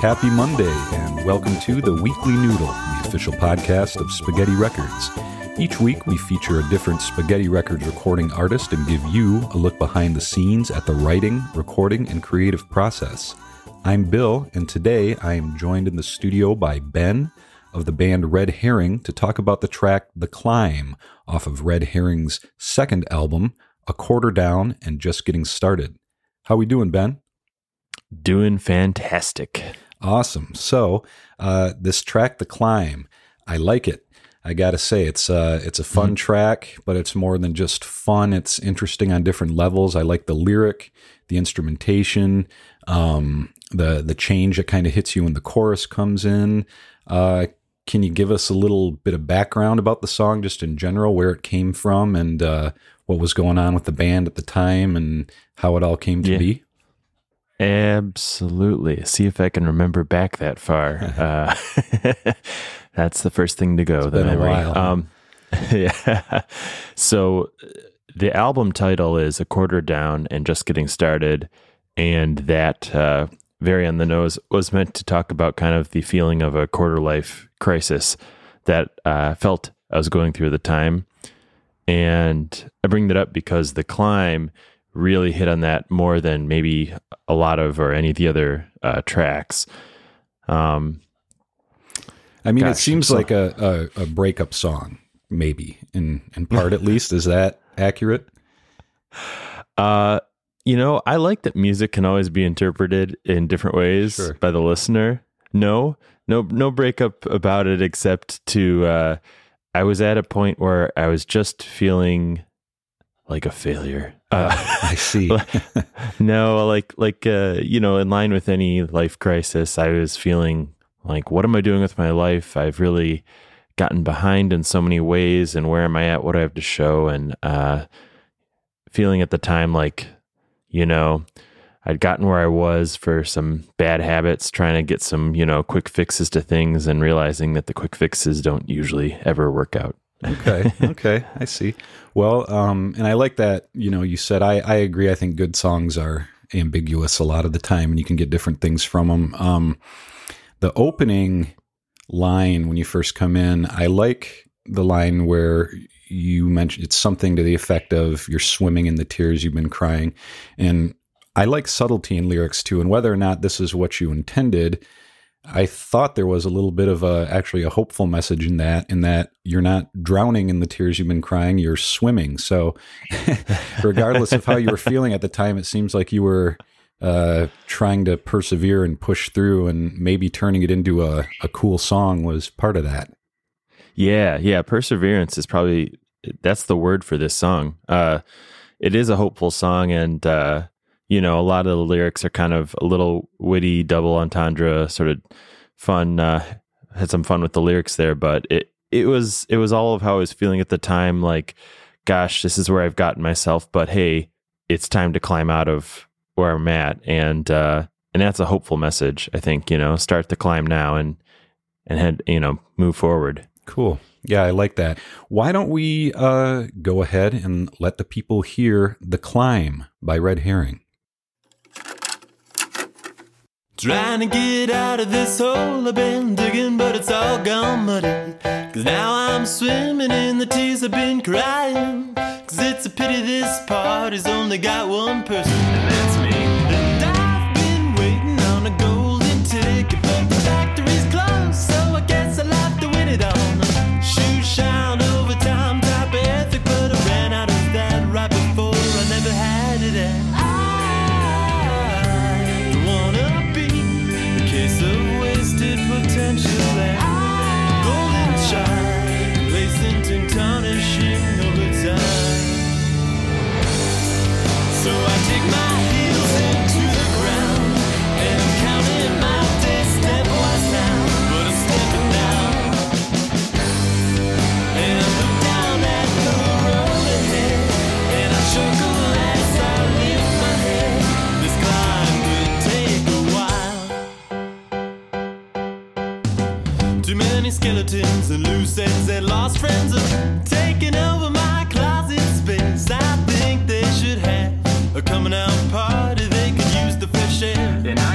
Happy Monday, and welcome to the Weekly Noodle, the official podcast of Spaghetti Records. Each week, we feature a different Spaghetti Records recording artist and give you a look behind the scenes at the writing, recording, and creative process. I'm Bill, and today I am joined in the studio by Ben of the band Red Herring to talk about the track The Climb off of Red Herring's second album, A Quarter Down and Just Getting Started. How we doing, Ben? Doing fantastic. Awesome. So, uh, this track, The Climb, I like it. I gotta say, it's uh, it's a fun mm-hmm. track, but it's more than just fun. It's interesting on different levels. I like the lyric, the instrumentation, um, the the change that kind of hits you when the chorus comes in. Uh, can you give us a little bit of background about the song, just in general, where it came from, and uh, what was going on with the band at the time, and how it all came to yeah. be? Absolutely. See if I can remember back that far. uh, that's the first thing to go. It's the memory. While, um, yeah. So the album title is "A Quarter Down" and just getting started, and that uh, very on the nose was meant to talk about kind of the feeling of a quarter life crisis that I uh, felt I was going through at the time. And I bring that up because the climb really hit on that more than maybe a lot of or any of the other uh, tracks. Um, I mean, gosh, it seems so, like a, a, a breakup song, maybe in in part at least. Is that accurate? Uh, you know, I like that music can always be interpreted in different ways sure. by the listener. No, no, no breakup about it except to, uh, I was at a point where I was just feeling like a failure. Uh, I see. no, like, like, uh, you know, in line with any life crisis, I was feeling like, what am I doing with my life? I've really gotten behind in so many ways and where am I at? What do I have to show? And, uh, feeling at the time like you know, I'd gotten where I was for some bad habits, trying to get some, you know, quick fixes to things and realizing that the quick fixes don't usually ever work out. okay. Okay. I see. Well, um, and I like that, you know, you said, I, I agree. I think good songs are ambiguous a lot of the time and you can get different things from them. Um, the opening line when you first come in, I like the line where you mentioned it's something to the effect of you're swimming in the tears you've been crying and i like subtlety in lyrics too and whether or not this is what you intended i thought there was a little bit of a actually a hopeful message in that in that you're not drowning in the tears you've been crying you're swimming so regardless of how you were feeling at the time it seems like you were uh, trying to persevere and push through and maybe turning it into a, a cool song was part of that yeah, yeah. Perseverance is probably that's the word for this song. Uh, it is a hopeful song, and uh, you know, a lot of the lyrics are kind of a little witty, double entendre, sort of fun. Uh, had some fun with the lyrics there, but it it was it was all of how I was feeling at the time. Like, gosh, this is where I've gotten myself, but hey, it's time to climb out of where I'm at, and uh, and that's a hopeful message. I think you know, start the climb now, and and head you know move forward. Cool. Yeah, I like that. Why don't we uh, go ahead and let the people hear The Climb by Red Herring? Trying to get out of this hole I've been digging, but it's all gone muddy. Cause now I'm swimming in the tears I've been crying. Cause it's a pity this party's only got one person, and that's me. And I've been waiting on a golden ticket, but the factory's closed, so I guess Too many skeletons and loose ends and lost friends are taking over my closet space. I think they should have a coming out party. They could use the fresh air.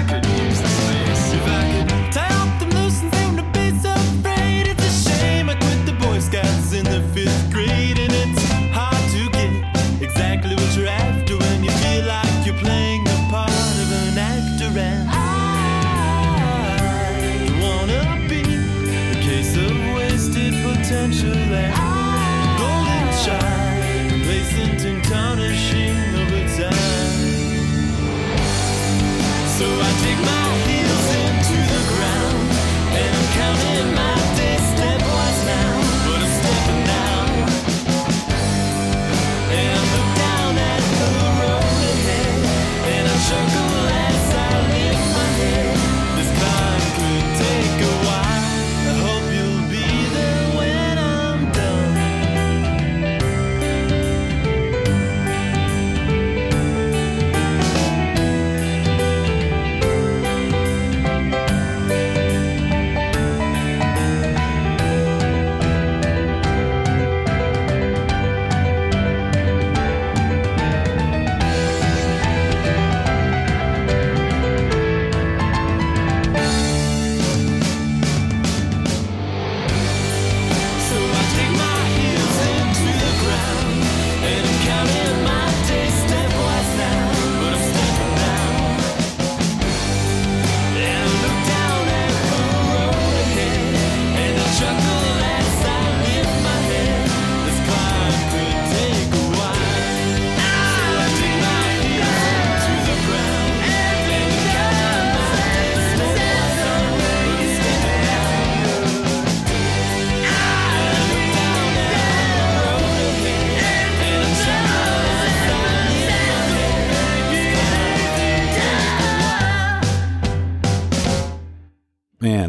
So I take my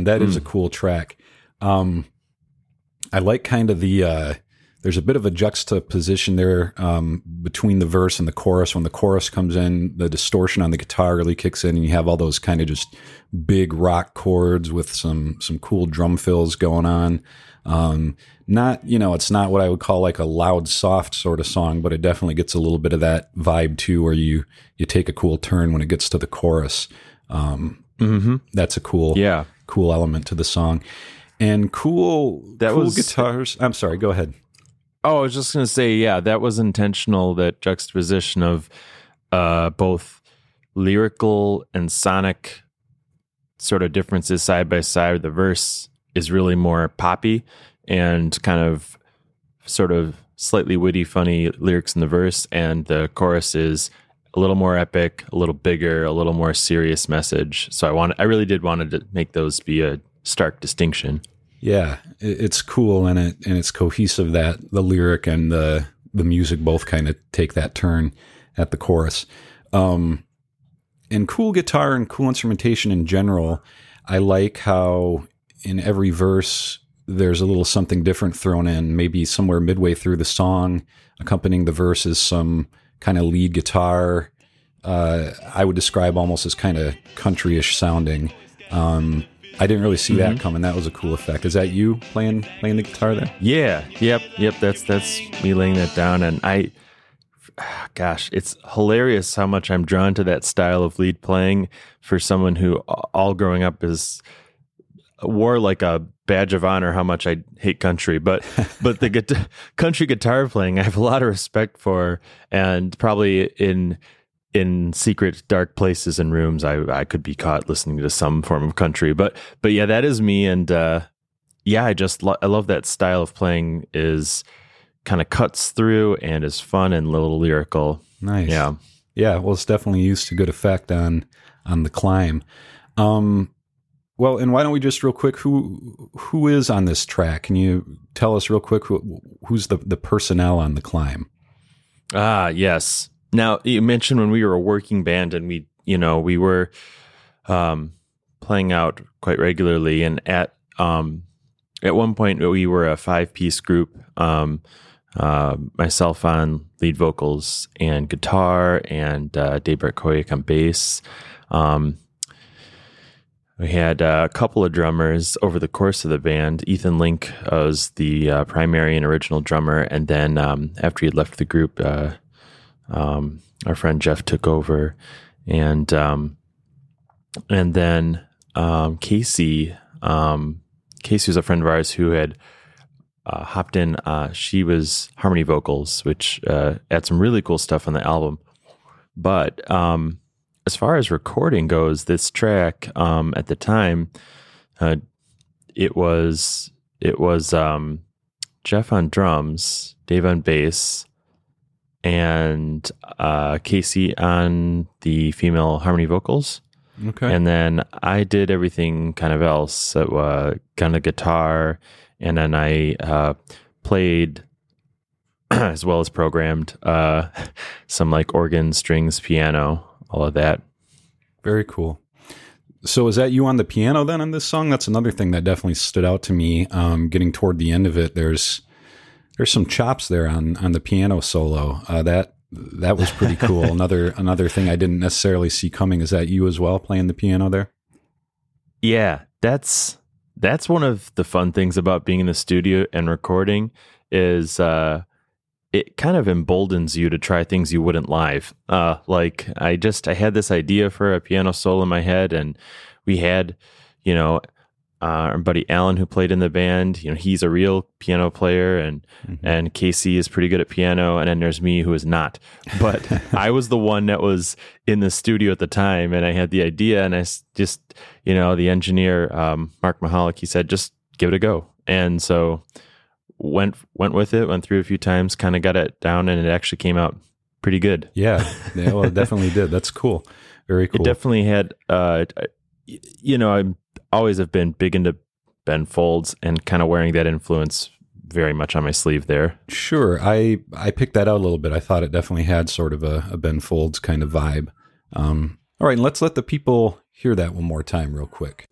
Man, that is a cool track. Um, I like kind of the. Uh, there's a bit of a juxtaposition there um, between the verse and the chorus. When the chorus comes in, the distortion on the guitar really kicks in, and you have all those kind of just big rock chords with some some cool drum fills going on. Um, not you know, it's not what I would call like a loud, soft sort of song, but it definitely gets a little bit of that vibe too, where you you take a cool turn when it gets to the chorus. Um, Mm-hmm. that's a cool Yeah. Cool element to the song and cool That cool was- guitars i'm sorry go ahead Oh, I was just gonna say, yeah, that was intentional. That juxtaposition of uh, both lyrical and sonic sort of differences side by side. The verse is really more poppy and kind of sort of slightly witty, funny lyrics in the verse, and the chorus is a little more epic, a little bigger, a little more serious message. So I want, I really did wanted to make those be a stark distinction. yeah it's cool and it and it's cohesive that the lyric and the the music both kind of take that turn at the chorus um and cool guitar and cool instrumentation in general i like how in every verse there's a little something different thrown in maybe somewhere midway through the song accompanying the verse is some kind of lead guitar uh, i would describe almost as kind of countryish sounding. Um, i didn't really see that coming. That was a cool effect. Is that you playing playing the guitar there? Yeah. Yep. Yep. That's that's me laying that down, and I, gosh, it's hilarious how much I'm drawn to that style of lead playing for someone who all growing up is wore like a badge of honor how much I hate country, but but the guitar, country guitar playing I have a lot of respect for, and probably in in secret dark places and rooms I I could be caught listening to some form of country, but but yeah, that is me, and uh, yeah, I just lo- I love that style of playing is kind of cuts through and is fun and a little lyrical. nice Yeah. Yeah, well, it's definitely used to good effect on on the climb. Um, well, and why don't we just real quick who who is on this track? Can you tell us real quick who, who's the the personnel on the climb? Ah, yes. Now you mentioned when we were a working band and we, you know, we were um, playing out quite regularly, and at um, at one point we were a five piece group. Um, uh, myself on lead vocals and guitar, and uh, Dave Bartkowiak on bass. Um, we had a couple of drummers over the course of the band. Ethan Link was the uh, primary and original drummer, and then um, after he left the group, uh, um, our friend Jeff took over, and um, and then um, Casey, um, Casey was a friend of ours who had uh, hopped in. Uh, she was harmony vocals, which uh, had some really cool stuff on the album. But um, as far as recording goes, this track um, at the time, uh, it was it was Jeff on drums, Dave on bass, and uh, Casey on the female harmony vocals. Okay. And then I did everything kind of else. So, uh, kind of guitar, and then I uh, played as well as programmed uh, some like organ, strings, piano, all of that. Very cool. So is that you on the piano then on this song? That's another thing that definitely stood out to me. Um, getting toward the end of it, there's there's some chops there on on the piano solo. Uh, that that was pretty cool. another another thing I didn't necessarily see coming. Is that you as well playing the piano there? Yeah, that's that's one of the fun things about being in the studio and recording is uh it kind of emboldens you to try things you wouldn't live. Uh like I just I had this idea for a piano solo in my head and we had, you know, uh, our buddy Alan who played in the band, you know, he's a real piano player and and Casey is pretty good at piano and then there's me who is not. But I was the one that was in the studio at the time and I had the idea and I just, you know, the engineer um, Mark Mahalik he said just give it a go. And so went went with it, went through a few times, kind of got it down and it actually came out pretty good. Yeah, yeah well, it definitely did. That's cool. Very cool. It definitely had, uh, you know, I always have been big into Ben Folds and kind of wearing that influence very much on my sleeve there. Sure, I I picked that out a little bit. I thought it definitely had sort of a, a Ben Folds kind of vibe. Um, all right, and let's let the people hear that one more time, real quick.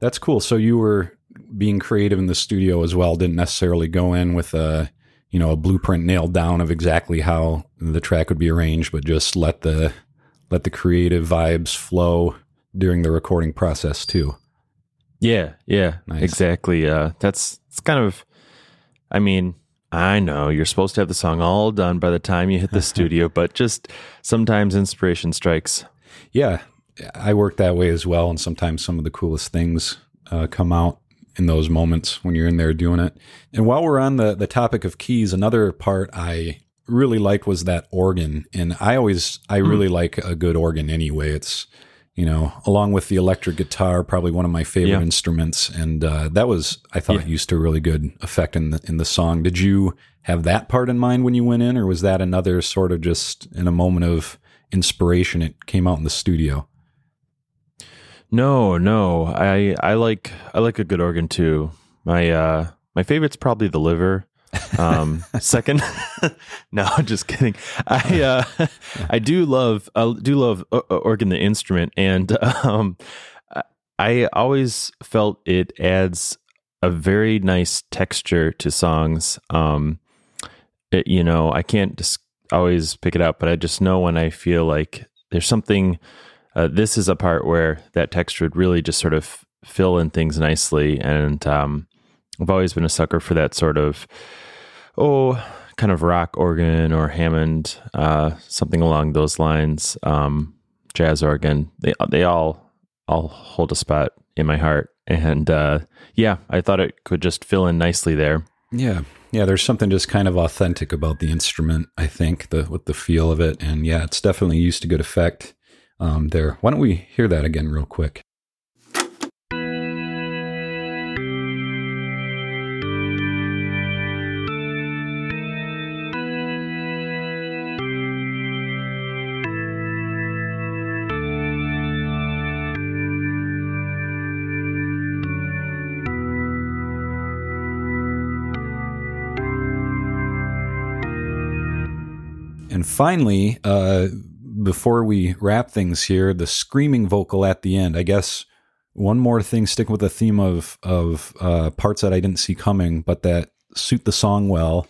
That's cool. So you were being creative in the studio as well. Didn't necessarily go in with a you know a blueprint nailed down of exactly how the track would be arranged, but just let the let the creative vibes flow during the recording process too. Yeah, yeah, Nice. exactly. Uh, that's it's kind of. I mean, I know you're supposed to have the song all done by the time you hit the studio, but just sometimes inspiration strikes. Yeah, I work that way as well, and sometimes some of the coolest things uh, come out in those moments when you're in there doing it. And while we're on the the topic of keys, another part I really liked was that organ, and I always I really like a good organ anyway. It's you know, along with the electric guitar, probably one of my favorite Yeah. instruments, and uh, that was I thought Yeah. used to a really good effect in the in the song. Did you have that part in mind when you went in, or was that another sort of just in a moment of inspiration? It came out in the studio. No, no, I I like I like a good organ too. My uh my favorite's probably the liver. Um, second, no, I'm just kidding. I uh, I do love I do love organ the instrument, and um, I- I always felt it adds a very nice texture to songs. Um, it, you know, I can't just always pick it out, but I just know when I feel like there's something. Uh, this is a part where that texture would really just sort of fill in things nicely, and um, I've always been a sucker for that sort of oh, kind of rock organ or Hammond, uh, something along those lines. Um, jazz organ, they they all all hold a spot in my heart, and uh, yeah, I thought it could just fill in nicely there. Yeah. Yeah, there's something just kind of authentic about the instrument, I think, the with the feel of it. And yeah, it's definitely used to good effect um, there. Why don't we hear that again, real quick? And finally, uh, before we wrap things here, the screaming vocal at the end. I guess one more thing, sticking with the theme of of uh, parts that I didn't see coming, but that suit the song well.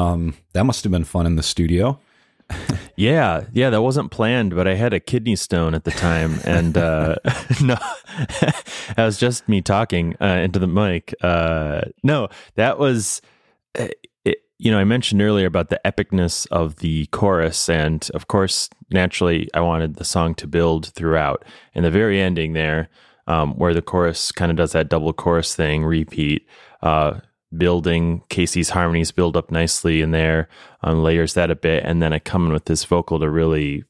Um, that must have been fun in the studio. Yeah, yeah, that wasn't planned, but I had a kidney stone at the time, and uh, no, that was just me talking uh, into the mic. Uh, no, that was, uh, it, you know, I mentioned earlier about the epicness of the chorus, and of course, naturally, I wanted the song to build throughout. And the very ending there, um, where the chorus kind of does that double chorus thing, repeat. Uh, building Casey's harmonies build up nicely in there, um, layers that a bit, and then I come in with this vocal to really,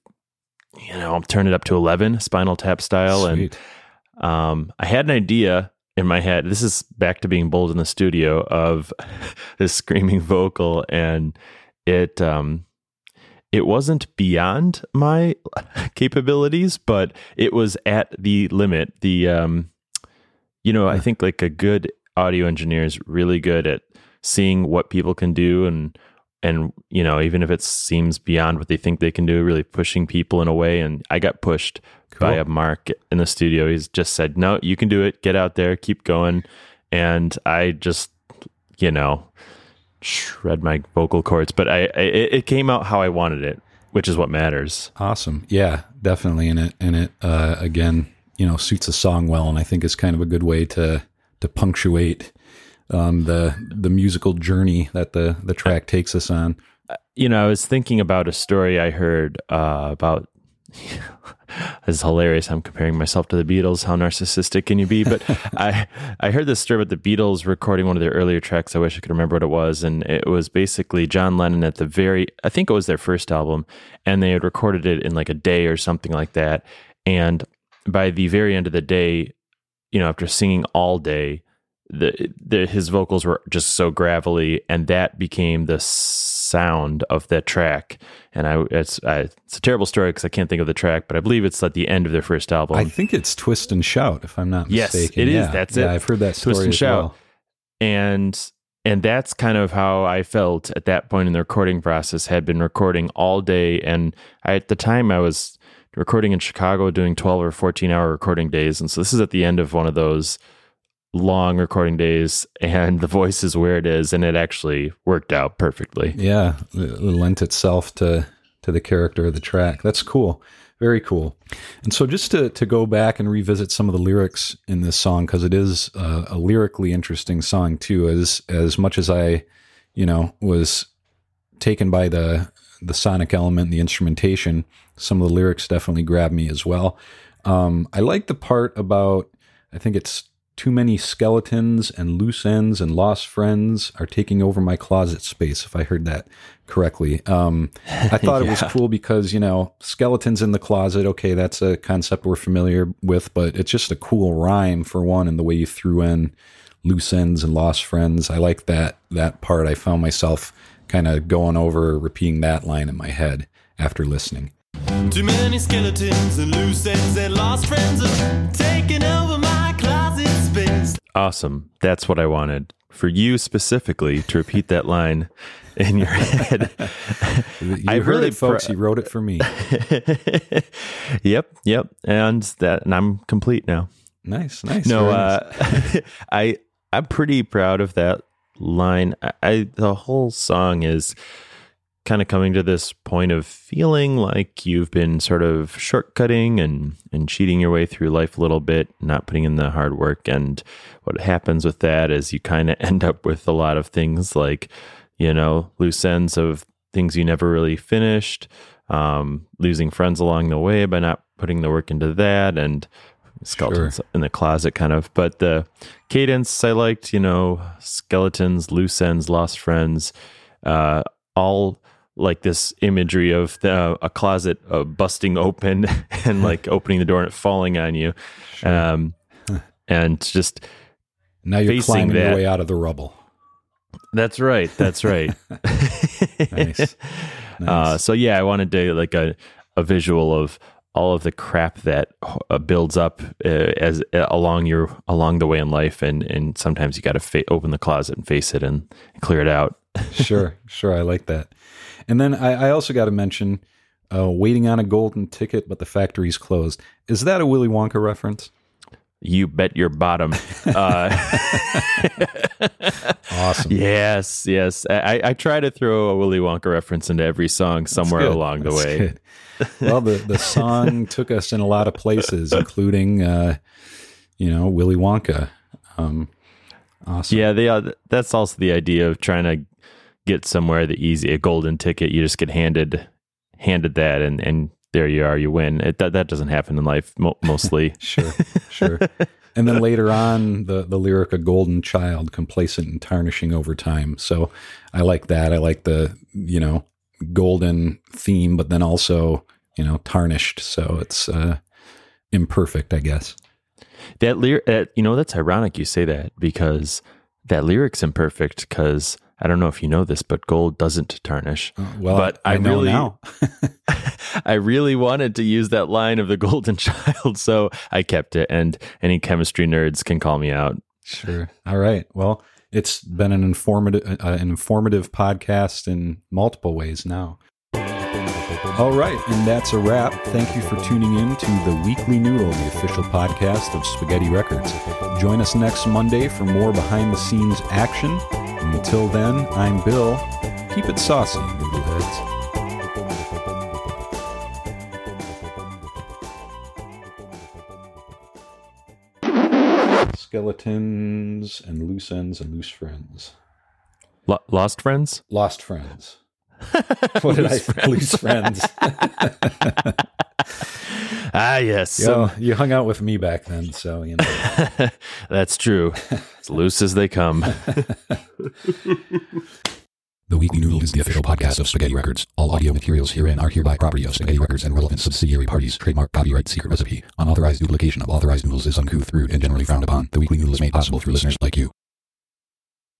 you know, turn it up to eleven, Spinal Tap style. Sweet. And um, I had an idea in my head. This is back to being bold in the studio of this screaming vocal, and it um, it wasn't beyond my capabilities, but it was at the limit. The um, you know, I think like a good audio engineers really good at seeing what people can do and and you know even if it seems beyond what they think they can do really pushing people in a way. And i got pushed by a mark in the studio. He's just said no you can do it. Get out there. Keep going. And i just you know shred my vocal cords. But i, I it it came out how i wanted it which is what matters. Awesome. Yeah, definitely. And it and it uh, again, you know, suits a song well, and I think is kind of a good way to to punctuate um, the the musical journey that the the track takes us on. you know, I was thinking about a story I heard uh, about. it's hilarious. I'm comparing myself to the Beatles. How narcissistic can you be? But I I heard this story about the Beatles recording one of their earlier tracks. I wish I could remember what it was, and it was basically John Lennon at the very. I think it was their first album, and they had recorded it in like a day or something like that. And by the very end of the day, you know, after singing all day, the, the his vocals were just so gravelly, and that became the sound of that track. And I, it's I, it's a terrible story because I can't think of the track, but I believe it's at the end of their first album. I think it's Twist and Shout, if I'm not Yes, mistaken. it is. Yeah. That's yeah, it. I've heard that story Twist and as Shout. well. and and that's kind of how I felt at that point in the recording process. Had been recording all day, and I, at the time I was recording in Chicago, doing twelve or fourteen hour recording days, and so this is at the end of one of those long recording days, and the voice is where it is, and it actually worked out perfectly. Yeah, it lent itself to to the character of the track. That's cool. Very cool. And so, just to to go back and revisit some of the lyrics in this song because it is uh, a lyrically interesting song too. As as much as I, you know, was taken by the the sonic element the instrumentation, some of the lyrics definitely grabbed me as well. Um, I like the part about I think it's too many skeletons and loose ends and lost friends are taking over my closet space. If I heard that correctly, um, I thought it was cool because you know skeletons in the closet. Okay, that's a concept we're familiar with, but it's just a cool rhyme for one, and the way you threw in loose ends and lost friends. I like that that part. I found myself kind of going over repeating that line in my head after listening. Too many skeletons and loose ends and lost friends are taking over my closet space. Awesome. That's what I wanted for you specifically to repeat that line in your head. You I heard really it, folks. pr- he wrote it for me. yep, yep. And that and I'm complete now. Nice, nice. No, uh, I I'm pretty proud of that line. I, I the whole song is kind of coming to this point of feeling like you've been sort of shortcutting and and cheating your way through life a little bit, not putting in the hard work. And what happens with that is you kind of end up with a lot of things like, you know, loose ends of things you never really finished, um, losing friends along the way by not putting the work into that, and skeletons in the closet kind of but the cadence i liked you know skeletons loose ends lost friends uh all like this imagery of the, a closet uh, busting open and like opening the door and it falling on you um and just Now you're climbing your way out of the rubble. That's right. That's right. Nice. Uh, Nice. so yeah, I wanted to like a a visual of all of the crap that uh, builds up uh, as uh, along your along the way in life, and and sometimes you got to fa- open the closet and face it and, and clear it out. sure, sure. I like that. And then I, I also got to mention uh, waiting on a golden ticket, but the factory's closed. Is that a Willy Wonka reference? You bet your bottom. Uh, Awesome. yes, yes. I, I try to throw a Willy Wonka reference into every song somewhere along the That's way. good. Well, the, the song took us in a lot of places, including, uh, you know, Willy Wonka. Um, awesome. Yeah, they are. That's also the idea of trying to get somewhere the easy a golden ticket. You just get handed handed that, and and there you are, you win. It, that that doesn't happen in life mo- mostly. Sure, sure. and then later on, the the lyric "a golden child, complacent and tarnishing over time." So I like that. I like the you know golden theme, but then also you know tarnished. So it's uh, imperfect, I guess. that lyric, uh, you know, that's ironic you say that because that lyric's imperfect. Because I don't know if you know this, but gold doesn't tarnish. Well, But I, I know really- now. I really wanted to use that line of the golden child, so I kept it. And any chemistry nerds can call me out. Sure. All right. Well, it's been an informative, uh, an informative podcast in multiple ways now. All right, and that's a wrap. Thank you for tuning in to the Weekly Noodle, the official podcast of Spaghetti Records. Join us next Monday for more behind the scenes action. And until then, I'm Bill. Keep it saucy, noodleheads. Skeletons and loose ends and loose friends. Lo- lost friends? Lost friends. What did I say? Loose friends. Ah, yes. So you hung out with me back then, so you know. That's true. As loose as they come. The Weekly Noodle is the official podcast of Spaghetti Records. All audio materials herein are hereby property of Spaghetti Records and relevant subsidiary parties. Trademark, copyright, secret recipe. Unauthorized duplication of authorized noodles is uncouth, rude, and generally frowned upon. The Weekly Noodle is made possible through listeners like you.